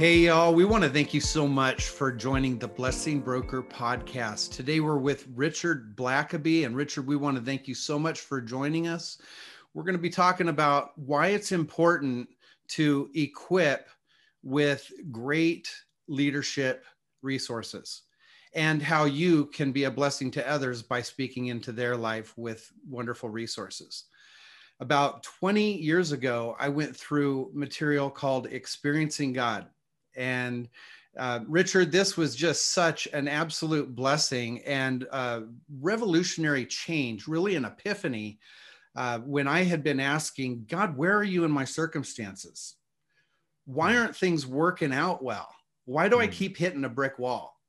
Hey, y'all, we want to thank you so much for joining the Blessing Broker podcast. Today we're with Richard Blackaby. And Richard, we want to thank you so much for joining us. We're going to be talking about why it's important to equip with great leadership resources and how you can be a blessing to others by speaking into their life with wonderful resources. About 20 years ago, I went through material called Experiencing God and uh, Richard, this was just such an absolute blessing and uh, revolutionary change, really an epiphany. Uh, when I had been asking, God, where are you in my circumstances? Why hmm. aren't things working out well? Why do I hmm. keep hitting a brick wall?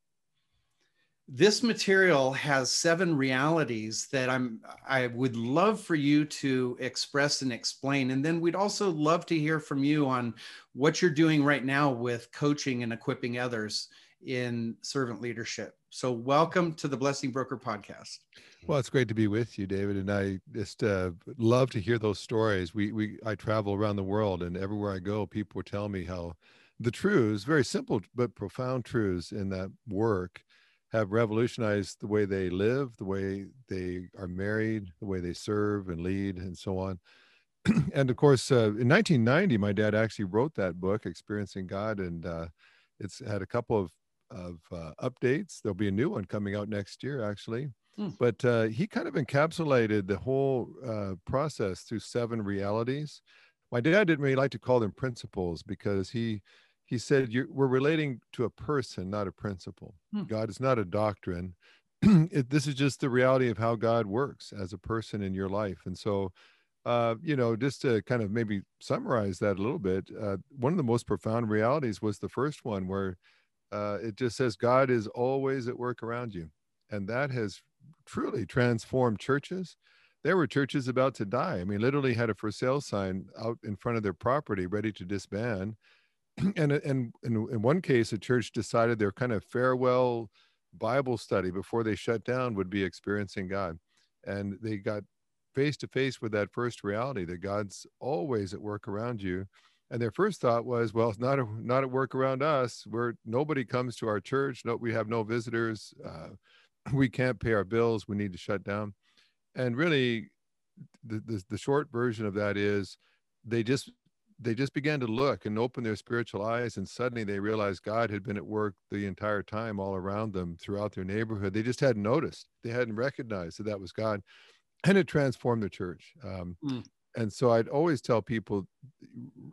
This material has seven realities that I'm I would love for you to express and explain and then we'd also love to hear from you on what you're doing right now with coaching and equipping others in servant leadership. So welcome to the Blessing Broker podcast. Well, it's great to be with you, David, and I just uh, love to hear those stories. We we I travel around the world and everywhere I go people tell me how the truths, very simple but profound truths in that work have revolutionized the way they live, the way they are married, the way they serve and lead, and so on. and of course, uh, in 1990, my dad actually wrote that book, Experiencing God, and uh, it's had a couple of of uh, updates. There'll be a new one coming out next year, actually. Hmm. But uh, he kind of encapsulated the whole uh, process through seven realities. My dad didn't really like to call them principles because he he said we're relating to a person not a principle. Hmm. god is not a doctrine. It, this is just the reality of how god works as a person in your life. And so uh, you know just to kind of maybe summarize that a little bit uh, one of the most profound realities was the first one where uh, it just says god is always at work around you. And that has truly transformed churches. There were churches about to die. I mean literally had a for sale sign out in front of their property ready to disband and and in, in one case, a church decided their kind of farewell Bible study before they shut down would be experiencing God, and they got face to face with that first reality that God's always at work around you. And their first thought was, well, it's not a, not at work around us. Where nobody comes to our church. No, we have no visitors. Uh, we can't pay our bills. We need to shut down. And really, the, the, the short version of that is they just they just began to look and open their spiritual eyes and suddenly they realized god had been at work the entire time all around them throughout their neighborhood. They just hadn't noticed. They hadn't recognized that that was god and it transformed the church. Um, mm. and so i'd always tell people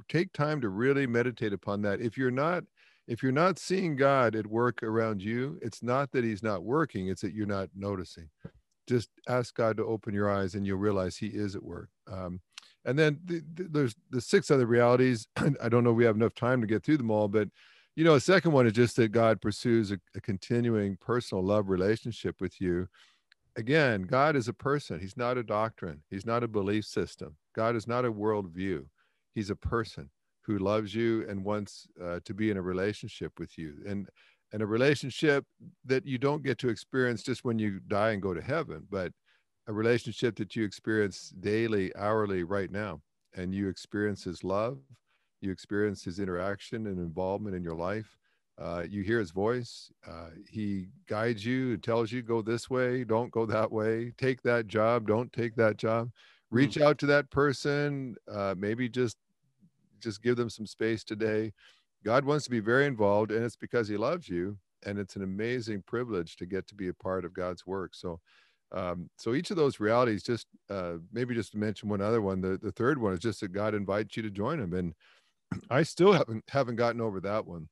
take time to really meditate upon that. If you're not if you're not seeing god at work around you it's not that he's not working it's that you're not noticing. Just ask god to open your eyes and you'll realize he is at work. Um, and then the, the, there's the six other realities. I don't know we have enough time to get through them all, but you know, a second one is just that God pursues a, a continuing personal love relationship with you. Again, God is a person. He's not a doctrine. He's not a belief system. God is not a worldview. He's a person who loves you and wants uh, to be in a relationship with you. And and a relationship that you don't get to experience just when you die and go to heaven, but a relationship that you experience daily, hourly, right now, and you experience his love, you experience his interaction and involvement in your life. Uh, you hear his voice. Uh, he guides you and tells you go this way, don't go that way, take that job, don't take that job. Reach mm. out to that person. Uh, maybe just just give them some space today. God wants to be very involved, and it's because He loves you, and it's an amazing privilege to get to be a part of God's work. So um, so each of those realities, just uh, maybe just to mention one other one, the, the third one is just that God invites you to join him. And I still haven't, haven't gotten over that one,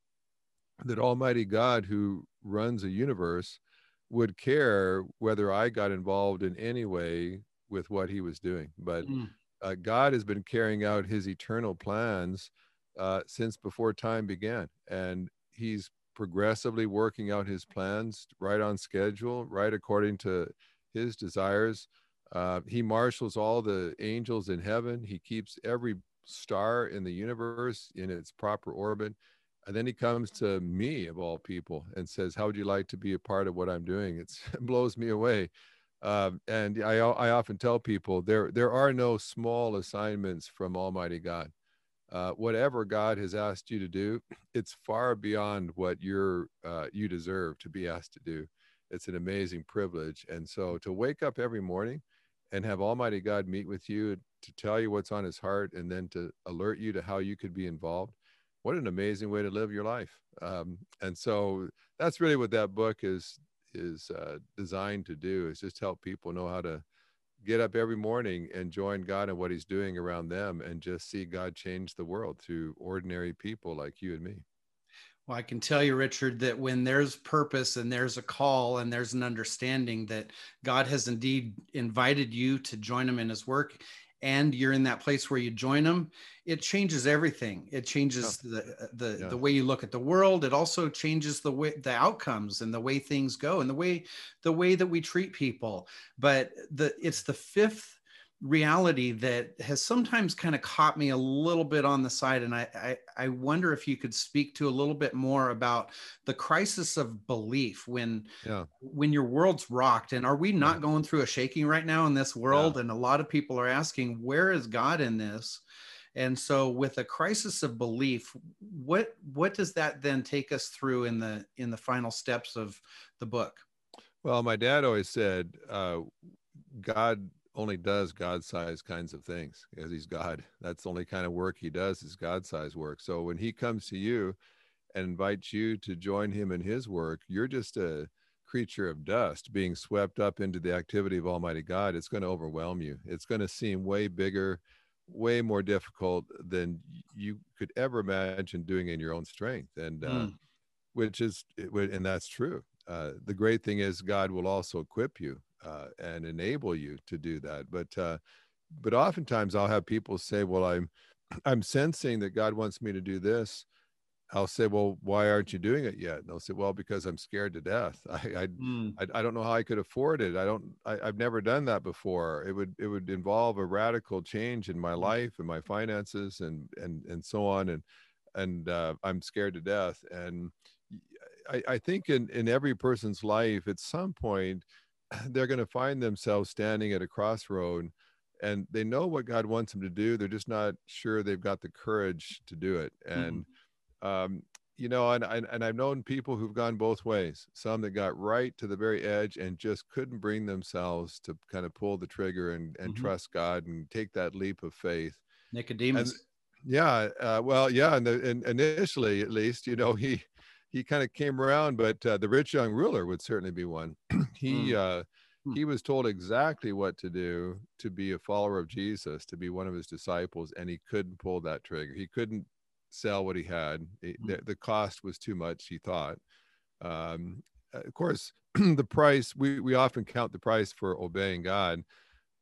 that Almighty God who runs a universe would care whether I got involved in any way with what he was doing. But mm. uh, God has been carrying out his eternal plans uh, since before time began. And he's progressively working out his plans right on schedule, right according to his desires. Uh, he marshals all the angels in heaven. He keeps every star in the universe in its proper orbit. And then he comes to me, of all people, and says, How would you like to be a part of what I'm doing? It's, it blows me away. Um, and I, I often tell people there, there are no small assignments from Almighty God. uh, whatever God has asked you to do, it's far beyond what you're uh, you deserve to be asked to do. It's an amazing privilege, and so to wake up every morning and have Almighty God meet with you to tell you what's on His heart, and then to alert you to how you could be involved. What an amazing way to live your life! Um, and so that's really what that book is is uh, designed to do is just help people know how to get up every morning and join God in what He's doing around them and just see God change the world through ordinary people like you and me. Well, I can tell you, Richard, that when there's purpose and there's a call and there's an understanding that God has indeed invited you to join Him in His work, and you're in that place where you join Him, it changes everything it changes yeah. the uh, the yeah. the way you look at the world it also changes the way the outcomes and the way things go and the way the way that we treat people but the it's the fifth reality that has sometimes kind of caught me a little bit on the side and I, I, I wonder if you could speak to a little bit more about the crisis of belief when yeah. when your world's rocked and are we not yeah. going through a shaking right now in this world yeah. and a lot of people are asking where is god in this and so with a crisis of belief what what does that then take us through in the in the final steps of the book well my dad always said uh, god only does God-sized kinds of things because he's God. That's the only kind of work he does is God-sized work. So when he comes to you and invites you to join him in his work, you're just a creature of dust being swept up into the activity of Almighty God. It's going to overwhelm you. It's going to seem way bigger, way more difficult than you could ever imagine doing in your own strength. And uh, mm. which is, and that's true. Uh, the great thing is God will also equip you uh, and enable you to do that. But uh, but oftentimes I'll have people say, "Well, I'm I'm sensing that God wants me to do this." I'll say, "Well, why aren't you doing it yet?" And they'll say, "Well, because I'm scared to death. I I, mm. I, I, don't know how I could afford it. I don't. I, have never done that before. It would it would involve a radical change in my mm. life and my finances and and and so on. And and uh, I'm scared to death. And I, I think in in every person's life, at some point, they're going to find themselves standing at a crossroad and they know what God wants them to do. They're just not sure they've got the courage to do it. And, mm-hmm. um, you know, and, and, and I've known people who've gone both ways, some that got right to the very edge and just couldn't bring themselves to kind of pull the trigger and, and mm-hmm. trust God and take that leap of faith. Nicodemus. And, yeah. Uh, well, yeah. And, the, and initially, at least, you know, he, he kind of came around, but uh, the rich young ruler would certainly be one. he mm. uh, hmm. he was told exactly what to do to be a follower of Jesus, to be one of his disciples, and he couldn't pull that trigger. He couldn't sell what he had. It, mm. the, the, cost was too much. He thought. Um, of course, the price we we often count the price for obeying God,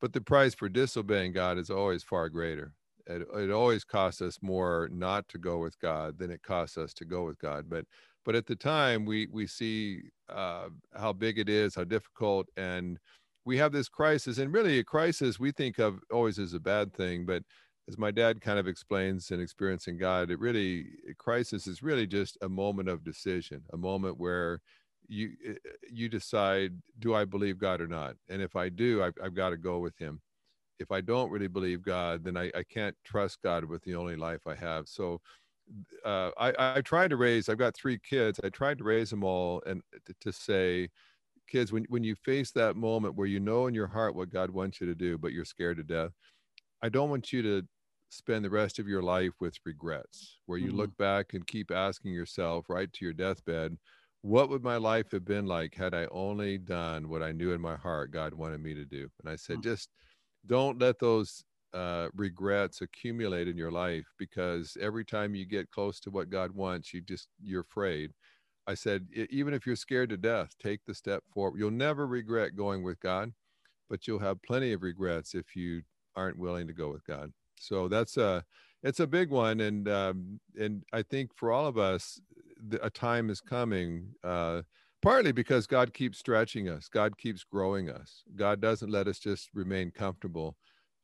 but the price for disobeying God is always far greater. It, it always costs us more not to go with God than it costs us to go with God. But but at the time we we see uh, how big it is how difficult and we have this crisis and really a crisis we think of always as a bad thing but as my dad kind of explains in experiencing god it really a crisis is really just a moment of decision a moment where you eh, you decide do i believe god or not? And if i do i've, I've got to go with him. If i don't really believe god then I, I can't trust god with the only life i have. So uh, I, I tried to raise, I've got three kids. I tried to raise them all and to, to say, kids, when, when you face that moment where you know in your heart what God wants you to do, but you're scared to death, I don't want you to spend the rest of your life with regrets, where you mm-hmm. look back and keep asking yourself right to your deathbed, what would my life have been like had I only done what I knew in my heart God wanted me to do? And I said, mm-hmm. just don't let those uh, regrets accumulate in your life because every time you get close to what God wants, you just you're afraid. I said, even if you're scared to death, take the step forward. You'll never regret going with God, but you'll have plenty of regrets if you aren't willing to go with God. So that's a it's a big one, and um, and I think for all of us, a time is coming. Uh, partly because God keeps stretching us, God keeps growing us. God doesn't let us just remain comfortable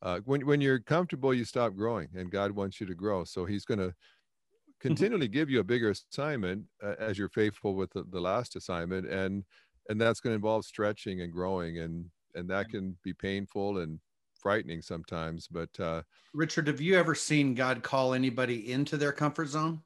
uh, when when you're comfortable, you stop growing, and God wants you to grow. So He's going to mm-hmm. continually give you a bigger assignment uh, as you're faithful with the, the last assignment, and and that's going to involve stretching and growing, and and that can be painful and frightening sometimes. But uh, Richard, have you ever seen God call anybody into their comfort zone?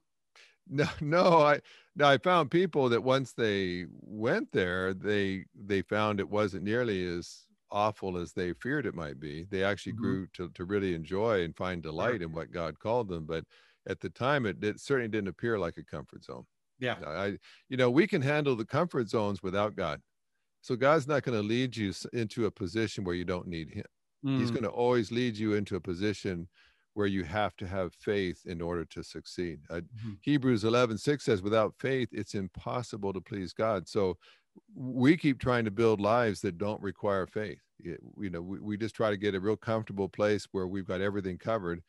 No, no, I no, I found people that once they went there, they they found it wasn't nearly as awful as they feared it might be. They actually mm-hmm. grew to, to really enjoy and find delight in what God called them. But at the time, it, it certainly didn't appear like a comfort zone. Yeah. I, you know, we can handle the comfort zones without God. So God's not going to lead you into a position where you don't need Him. Mm. He's going to always lead you into a position where you have to have faith in order to succeed. Uh, mm-hmm. Hebrews 11, 6 says, without faith, it's impossible to please God. So we keep trying to build lives that don't require faith. It, you know, we, we just try to get a real comfortable place where we've got everything covered.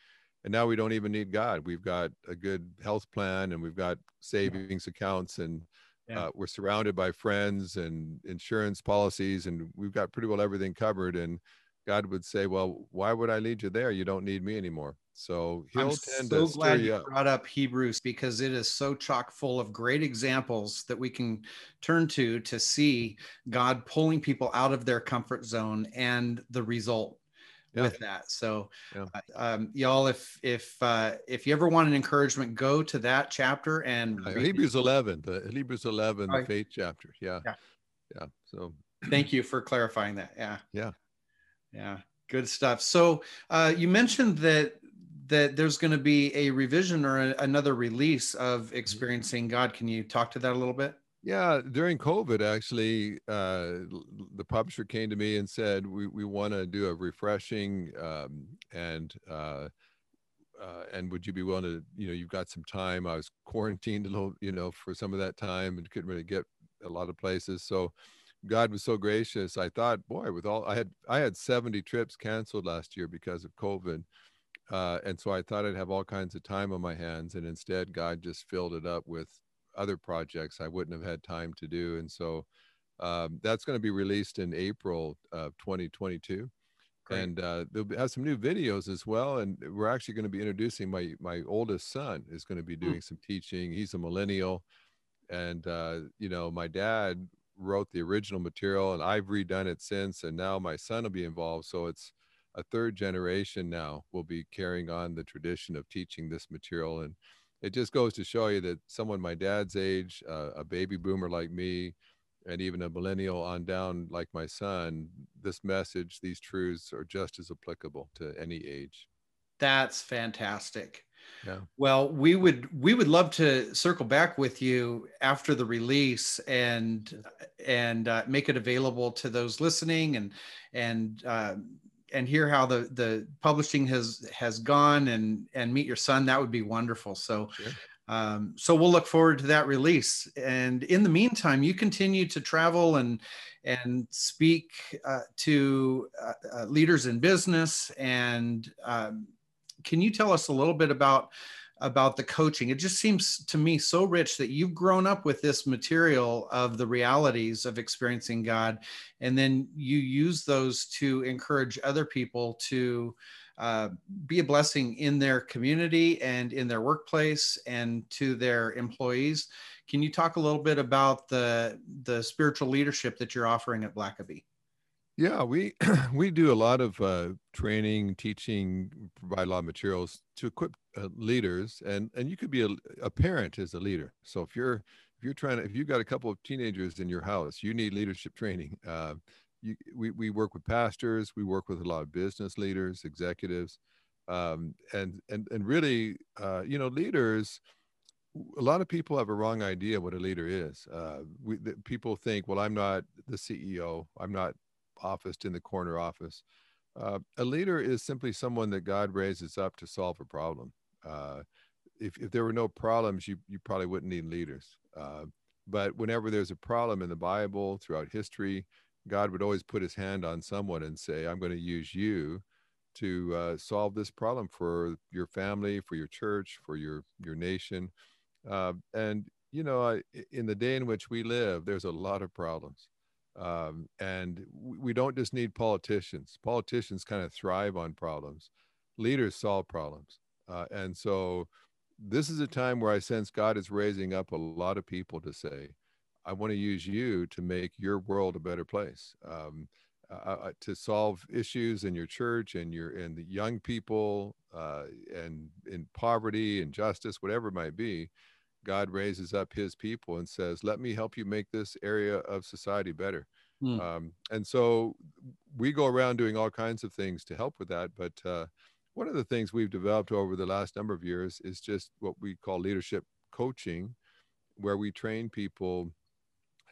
And now we don't even need God. We've got a good health plan and we've got savings accounts and yeah. uh, we're surrounded by friends and insurance policies and we've got pretty well everything covered. And God would say, well, why would I lead you there? You don't need me anymore. So he'll I'm tend so to glad you, up. brought up Hebrews because it is so chock full of great examples that we can turn to to see God pulling people out of their comfort zone and the result yeah. with that. So, yeah. uh, um, y'all, if if uh, if you ever want an encouragement, go to that chapter and uh, Hebrews eleven, the Hebrews eleven, the faith chapter. Yeah. yeah, yeah. So, thank you for clarifying that. Yeah, yeah, yeah. Good stuff. So, uh, you mentioned that that there's going to be a revision or a, another release of mm-hmm. experiencing God. Can you talk to that a little bit? Yeah, during COVID, actually, uh, the publisher came to me and said, "We we want to do a refreshing um, and uh, uh, and would you be willing to, you know, you've got some time. I was quarantined a little, you know, for some of that time and couldn't really get a lot of places. So God was so gracious. I thought, boy, with all I had, I had 70 trips canceled last year because of COVID. Uh, and so I thought I'd have all kinds of time on my hands, and instead, God just filled it up with other projects I wouldn't have had time to do. And so um, that's going to be released in April of 2022. Great. And uh, they'll have some new videos as well. And we're actually going to be introducing my my oldest son is going to be hmm. doing mm. some teaching. He's a millennial, and uh, you know my dad wrote the original material, and I've redone it since. And now my son will be involved. So it's a third generation now will be carrying on the tradition of teaching this material and it just goes to show you that someone my dad's age uh, a baby boomer like me and even a millennial on down like my son this message these truths are just as applicable to any age that's fantastic yeah. Well, we would we would love to circle back with you after the release and and uh, make it available to those listening and and uh, and hear how the the publishing has has gone and and meet your son that would be wonderful. So sure. um, so we'll look forward to that release. And in the meantime you continue to travel and and speak uh, to uh, uh, leaders in business. And um, can you tell us a little bit about about the coaching. It just seems to me so rich that you've grown up with this material of the realities of experiencing God, and then you use those to encourage other people to uh, be a blessing in their community and in their workplace and to their employees. Can you talk a little bit about the the spiritual leadership that you're offering at Blackaby? Yeah, we we do a lot of uh, training, teaching, provide a lot of materials to equip uh, leaders, and and you could be a, a parent as a leader. So if you're if you're trying to if you've got a couple of teenagers in your house, you need leadership training. Uh, you, we we work with pastors, we work with a lot of business leaders, executives, um, and and and really, uh, you know, leaders a lot of people have a wrong idea what a leader is. Uh, we, the, people think, well, I'm not the CEO. I'm not office in the corner office. Uh, a leader is simply someone that God raises up to solve a problem. Uh, if, if there were no problems, you, you probably wouldn't need leaders. Uh, but whenever there's a problem in the Bible, throughout history, God would always put his hand on someone and say, I'm going to use you to uh, solve this problem for your family, for your church, for your, your nation. Uh, and, you know, in the day in which we live, there's a lot of problems. Um, and we don't just need politicians. Politicians kind of thrive on problems. Leaders solve problems. Uh, and so this is a time where I sense God is raising up a lot of people to say, I want to use you to make your world a better place. Um, uh, uh, to solve issues in your church and your and the young people uh, and in poverty and justice, whatever it might be, God raises up His people and says, "Let me help you make this area of society better." Mm. Um, and so we go around doing all kinds of things to help with that. But uh, one of the things we've developed over the last number of years is just what we call leadership coaching, where we train people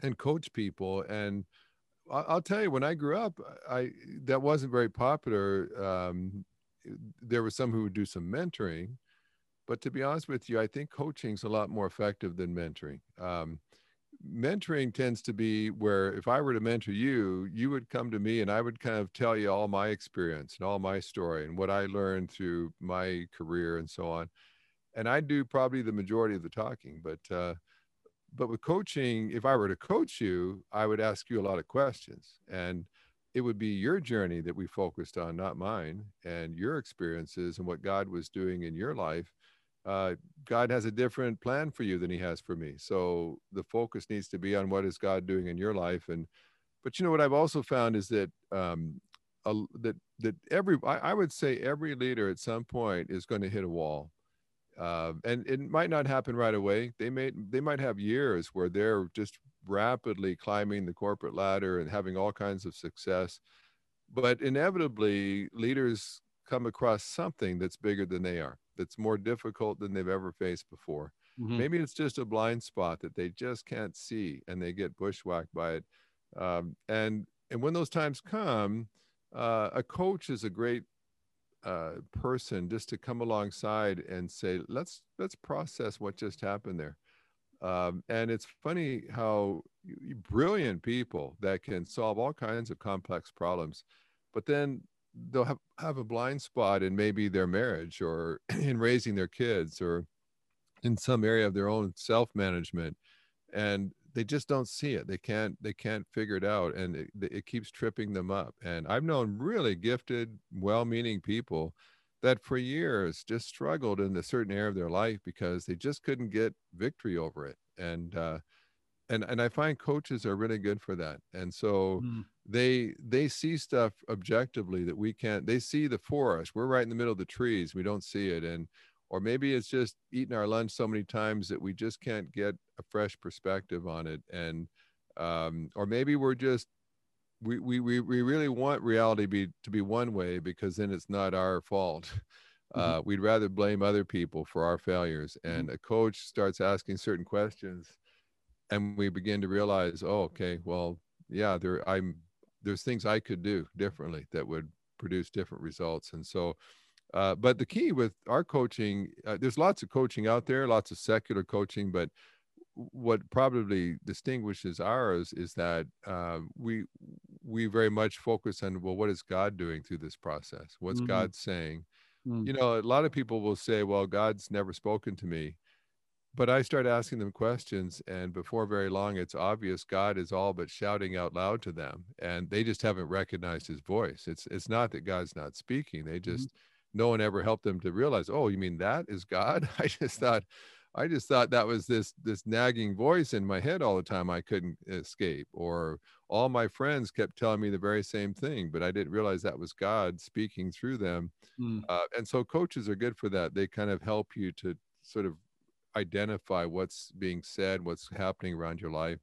and coach people and I'll tell you, when I grew up, I that wasn't very popular. Um, there were some who would do some mentoring, but to be honest with you, I think coaching is a lot more effective than mentoring. Um, mentoring tends to be where if I were to mentor you, you would come to me and I would kind of tell you all my experience and all my story and what I learned through my career and so on. And I do probably the majority of the talking, but uh, but with coaching, if I were to coach you, I would ask you a lot of questions and it would be your journey that we focused on, not mine, and your experiences and what God was doing in your life. Uh, God has a different plan for you than He has for me. So the focus needs to be on what is God doing in your life. And, but you know what I've also found is that um, a, that that every I, I would say every leader at some point is going to hit a wall uh, and it might not happen right away. They may they might have years where they're just rapidly climbing the corporate ladder and having all kinds of success, but inevitably leaders come across something that's bigger than they are, that's more difficult than they've ever faced before. Mm-hmm. Maybe it's just a blind spot that they just can't see, and they get bushwhacked by it. Um, and and when those times come, uh, a coach is a great uh, person just to come alongside and say, let's let's process what just happened there. Um, and it's funny how brilliant people that can solve all kinds of complex problems, but then they'll have, have a blind spot in maybe their marriage or in raising their kids or in some area of their own self-management and they just don't see it. They can't they can't figure it out and it, it keeps tripping them up. And i've known really gifted well-meaning people that for years just struggled in a certain area of their life because they just couldn't get victory over it. And uh and and i find coaches are really good for that and so mm. they they see stuff objectively that we can't they see the forest we're right in the middle of the trees we don't see it and or maybe it's just eating our lunch so many times that we just can't get a fresh perspective on it and um, or maybe we're just we, we we we really want reality be to be one way because then it's not our fault mm-hmm. uh, we'd rather blame other people for our failures mm-hmm. and mm-hmm. a coach starts asking certain questions and we begin to realize oh okay well yeah there i'm there's things i could do differently that would produce different results and so uh, but the key with our coaching, uh, there's lots of coaching out there, lots of secular coaching, but what probably distinguishes ours is that uh, we we very much focus on well, what is God doing through this process? What's mm-hmm. God saying? Mm-hmm. You know, a lot of people will say, "Well, God's never spoken to me," but I start asking them questions, and before very long, it's obvious God is all but shouting out loud to them, and they just haven't recognized His voice. It's it's not that God's not speaking; they just mm-hmm no one ever helped them to realize, oh, you mean that is God? I just thought, I just thought that was this this nagging voice in my head all the time I couldn't escape. Or all my friends kept telling me the very same thing, but I didn't realize that was God speaking through them. Mm. Uh, and so coaches are good for that. They kind of help you to sort of identify what's being said, what's happening around your life.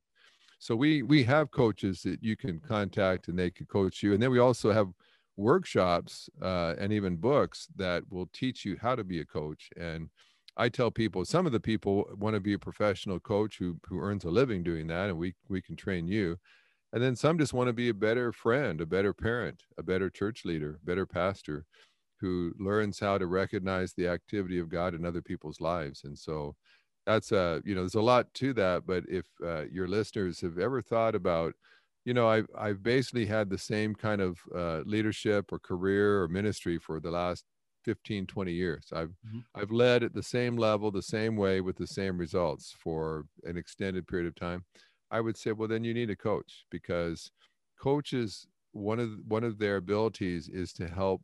So we we have coaches that you can contact and they can coach you. And then we also have workshops uh, and even books that will teach you how to be a coach. And I tell people, some of the people want to be a professional coach who who earns a living doing that, and we we can train you. And then some just want to be a better friend, a better parent, a better church leader, better pastor, who learns how to recognize the activity of God in other people's lives. And so that's a you know there's a lot to that. But if uh, your listeners have ever thought about you know i've i've basically had the same kind of uh, leadership or career or ministry for the last 15 20 years i've mm-hmm. i've led at the same level the same way with the same results for an extended period of time i would say well then you need a coach because coaches one of one of their abilities is to help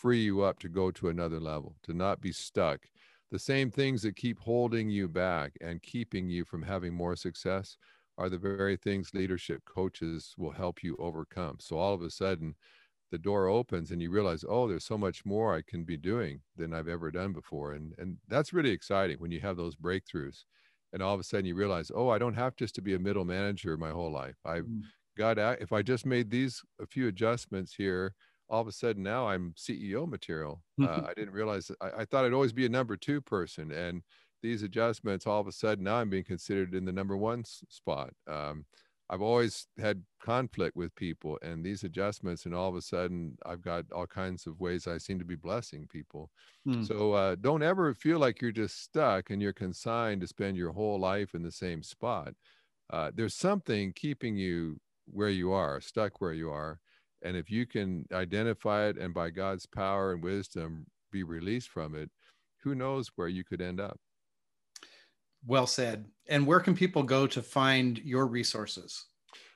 free you up to go to another level to not be stuck the same things that keep holding you back and keeping you from having more success are the very things leadership coaches will help you overcome. So all of a sudden, the door opens and you realize, oh, there's so much more I can be doing than I've ever done before. And and that's really exciting when you have those breakthroughs. And all of a sudden you realize, oh, I don't have just to be a middle manager my whole life. I've mm. got if I just made these a few adjustments here, all of a sudden now I'm CEO material. Uh, I didn't realize I, I thought I'd always be a number two person. And these adjustments, all of a sudden now I'm being considered in the number one spot. Um, I've always had conflict with people and these adjustments, and all of a sudden I've got all kinds of ways I seem to be blessing people. Hmm. So uh, don't ever feel like you're just stuck and you're consigned to spend your whole life in the same spot. Uh, there's something keeping you where you are, stuck where you are. And if you can identify it and by God's power and wisdom be released from it, who knows where you could end up. Well said. And where can people go to find your resources?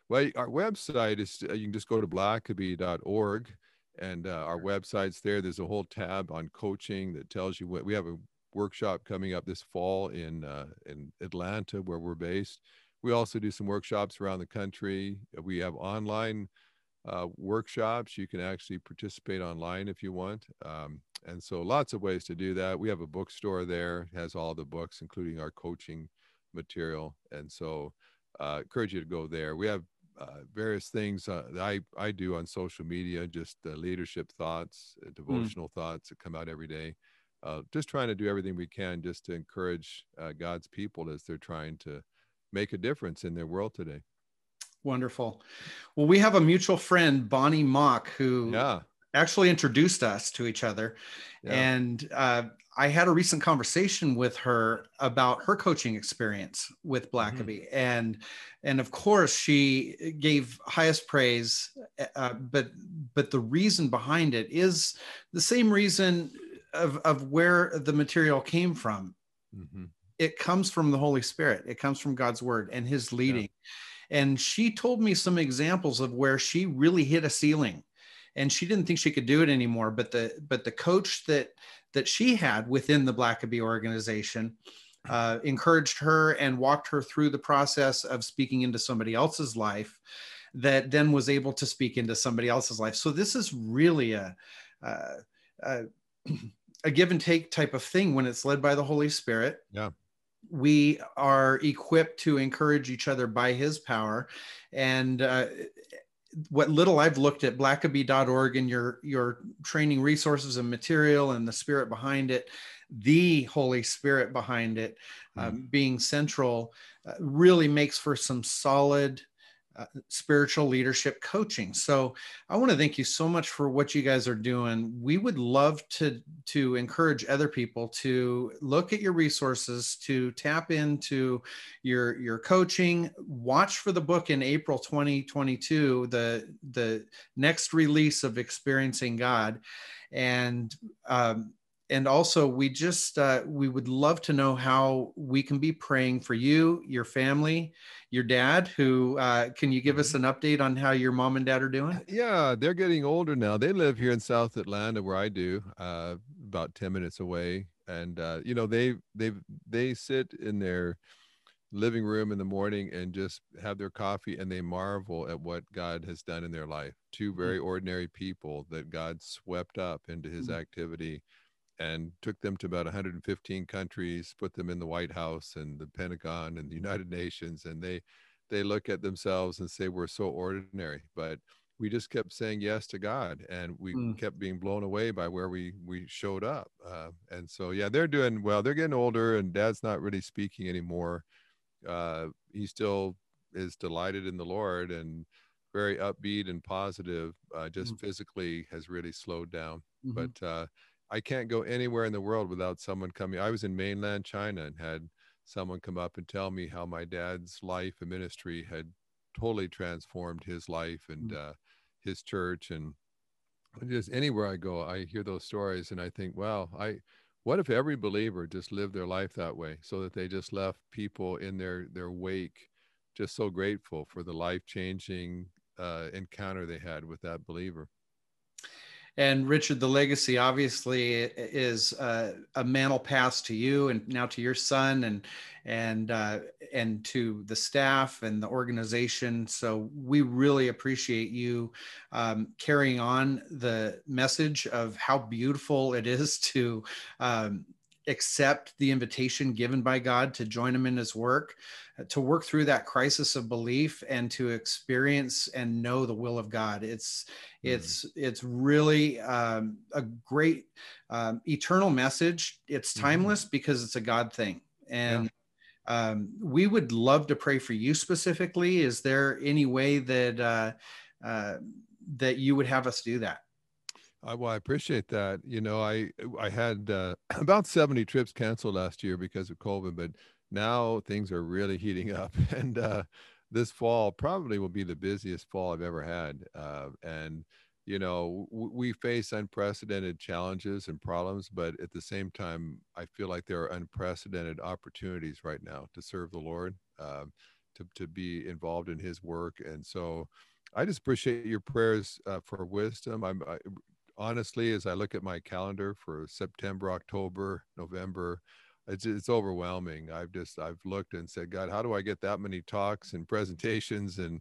Well, our website is uh, you can just go to blackaby.org and uh, our website's there. There's a whole tab on coaching that tells you what we have a workshop coming up this fall in uh, in Atlanta where we're based. We also do some workshops around the country. We have online uh, workshops. You can actually participate online if you want. Um, and so lots of ways to do that. We have a bookstore there, has all the books, including our coaching material. And so uh, encourage you to go there. We have uh, various things uh, that I, I do on social media, just leadership thoughts, uh, hmm. devotional mm. thoughts that come out every day. Uh, just trying to do everything we can just to encourage uh, God's people as they're trying to make a difference in their world today. Wonderful. Well, we have a mutual friend, Bonnie Mock, who yeah actually introduced us to each other. Yeah. And uh, I had a recent conversation with her about her coaching experience with Blackaby, mm-hmm. and and of course she gave highest praise. Uh, but but the reason behind it is the same reason of of where the material came from. Mm-hmm. It comes from the Holy Spirit. It comes from God's Word and His leading. Yeah. And she told me some examples of where she really hit a ceiling and she didn't think she could do it anymore. But the but the coach that that she had within the blackaby organization uh, encouraged her and walked her through the process of speaking into somebody else's life that then was able to speak into somebody else's life. So this is really a, a, a give and take type of thing when it's led by the holy spirit. Yeah we are equipped to encourage each other by his power and uh, what little I've looked at blackaby.org and your your training resources and material and the spirit behind it, the Holy Spirit behind it um, mm-hmm. being central, uh, really makes for some solid uh, spiritual leadership coaching. So I want to thank you so much for what you guys are doing. We would love to to encourage other people to look at your resources, to tap into your your coaching. Watch for the book in April 2022, the the next release of Experiencing God, and um, and also we just uh, we would love to know how we can be praying for you your family your dad who uh, can you give us mm-hmm. an update on how your mom and dad are doing yeah they're getting older now they live here in south atlanta where i do uh, about 10 minutes away and uh, you know they they they sit in their living room in the morning and just have their coffee and they marvel at what god has done in their life two mm-hmm. very ordinary people that god swept up into his mm-hmm. activity and took them to about 115 countries, put them in the White House and the Pentagon and the United Nations, and they they look at themselves and say we're so ordinary, but we just kept saying yes to God, and we mm. kept being blown away by where we we showed up. Uh, and so, yeah, they're doing well. They're getting older, and Dad's not really speaking anymore. Uh, he still is delighted in the Lord and very upbeat and positive. Uh, just mm. physically has really slowed down, mm-hmm. but uh, I can't go anywhere in the world without someone coming. I was in mainland China and had someone come up and tell me how my dad's life and ministry had totally transformed his life and mm. uh, his church and just anywhere I go, I hear those stories and I think, wow, I what if every believer just lived their life that way so that they just left people in their their wake just so grateful for the life changing uh, encounter they had with that believer and Richard, the legacy obviously is uh, a mantle passed to you and now to your son, and and uh, and to the staff and the organization. So we really appreciate you um, carrying on the message of how beautiful it is to um, accept the invitation given by God to join him in his work, to work through that crisis of belief and to experience and know the will of God. It's mm-hmm. it's it's really um, a great um, eternal message. It's mm-hmm. timeless mm-hmm. because it's a God thing. And yeah. um, we would love to pray for you specifically. Is there any way that uh, uh, that you would have us do that? I, well, I appreciate that. You know, I I had uh, about 70 trips canceled last year because of COVID, but now things are really heating up, and uh, this fall probably will be the busiest fall I've ever had. Uh, and you know, w- we face unprecedented challenges and problems, but at the same time, I feel like there are unprecedented opportunities right now to serve the Lord, um, to to be involved in His work, and so. I just appreciate your prayers uh, for wisdom. I'm I, honestly, as I look at my calendar for September, October, November, it's, it's overwhelming. I've just I've looked and said, God, how do I get that many talks and presentations and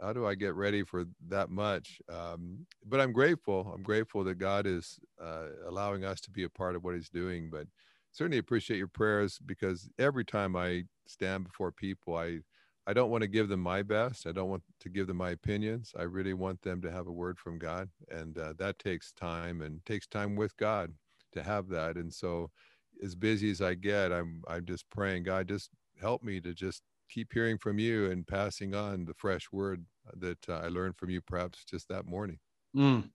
how do I get ready for that much? Um, but I'm grateful. I'm grateful that God is uh, allowing us to be a part of what He's doing. But certainly appreciate your prayers because every time I stand before people, I I don't want to give them my best. I don't want to give them my opinions. I really want them to have a word from God, and uh, that takes time and takes time with God to have that. And so, as busy as I get, I'm I'm just praying, God, just help me to just keep hearing from you and passing on the fresh word that uh, I learned from you, perhaps just that morning. Mm.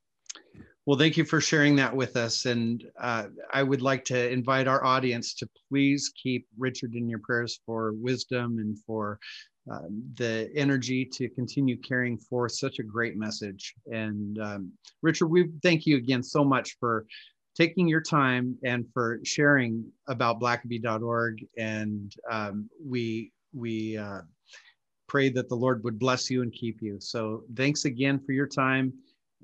Well, thank you for sharing that with us. And uh, I would like to invite our audience to please keep Richard in your prayers for wisdom and for um, the energy to continue carrying forth such a great message. And um, Richard, we thank you again so much for taking your time and for sharing about blackaby.org. And um, we we uh, pray that the Lord would bless you and keep you. So thanks again for your time.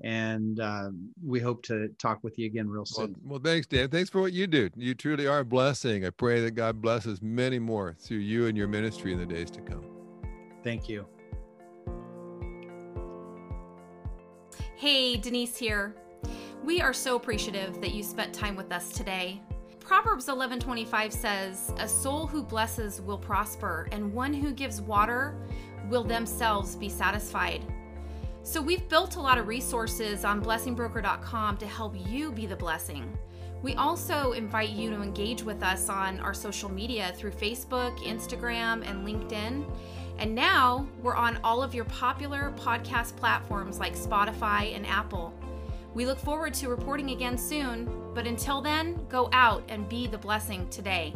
And um, we hope to talk with you again real soon. Well, well, thanks, Dan. Thanks for what you do. You truly are a blessing. I pray that God blesses many more through you and your ministry in the days to come. Thank you. Hey, Denise here. We are so appreciative that you spent time with us today. Proverbs 11:25 says, "A soul who blesses will prosper, and one who gives water will themselves be satisfied." So we've built a lot of resources on blessingbroker.com to help you be the blessing. We also invite you to engage with us on our social media through Facebook, Instagram, and LinkedIn. And now we're on all of your popular podcast platforms like Spotify and Apple. We look forward to reporting again soon, but until then, go out and be the blessing today.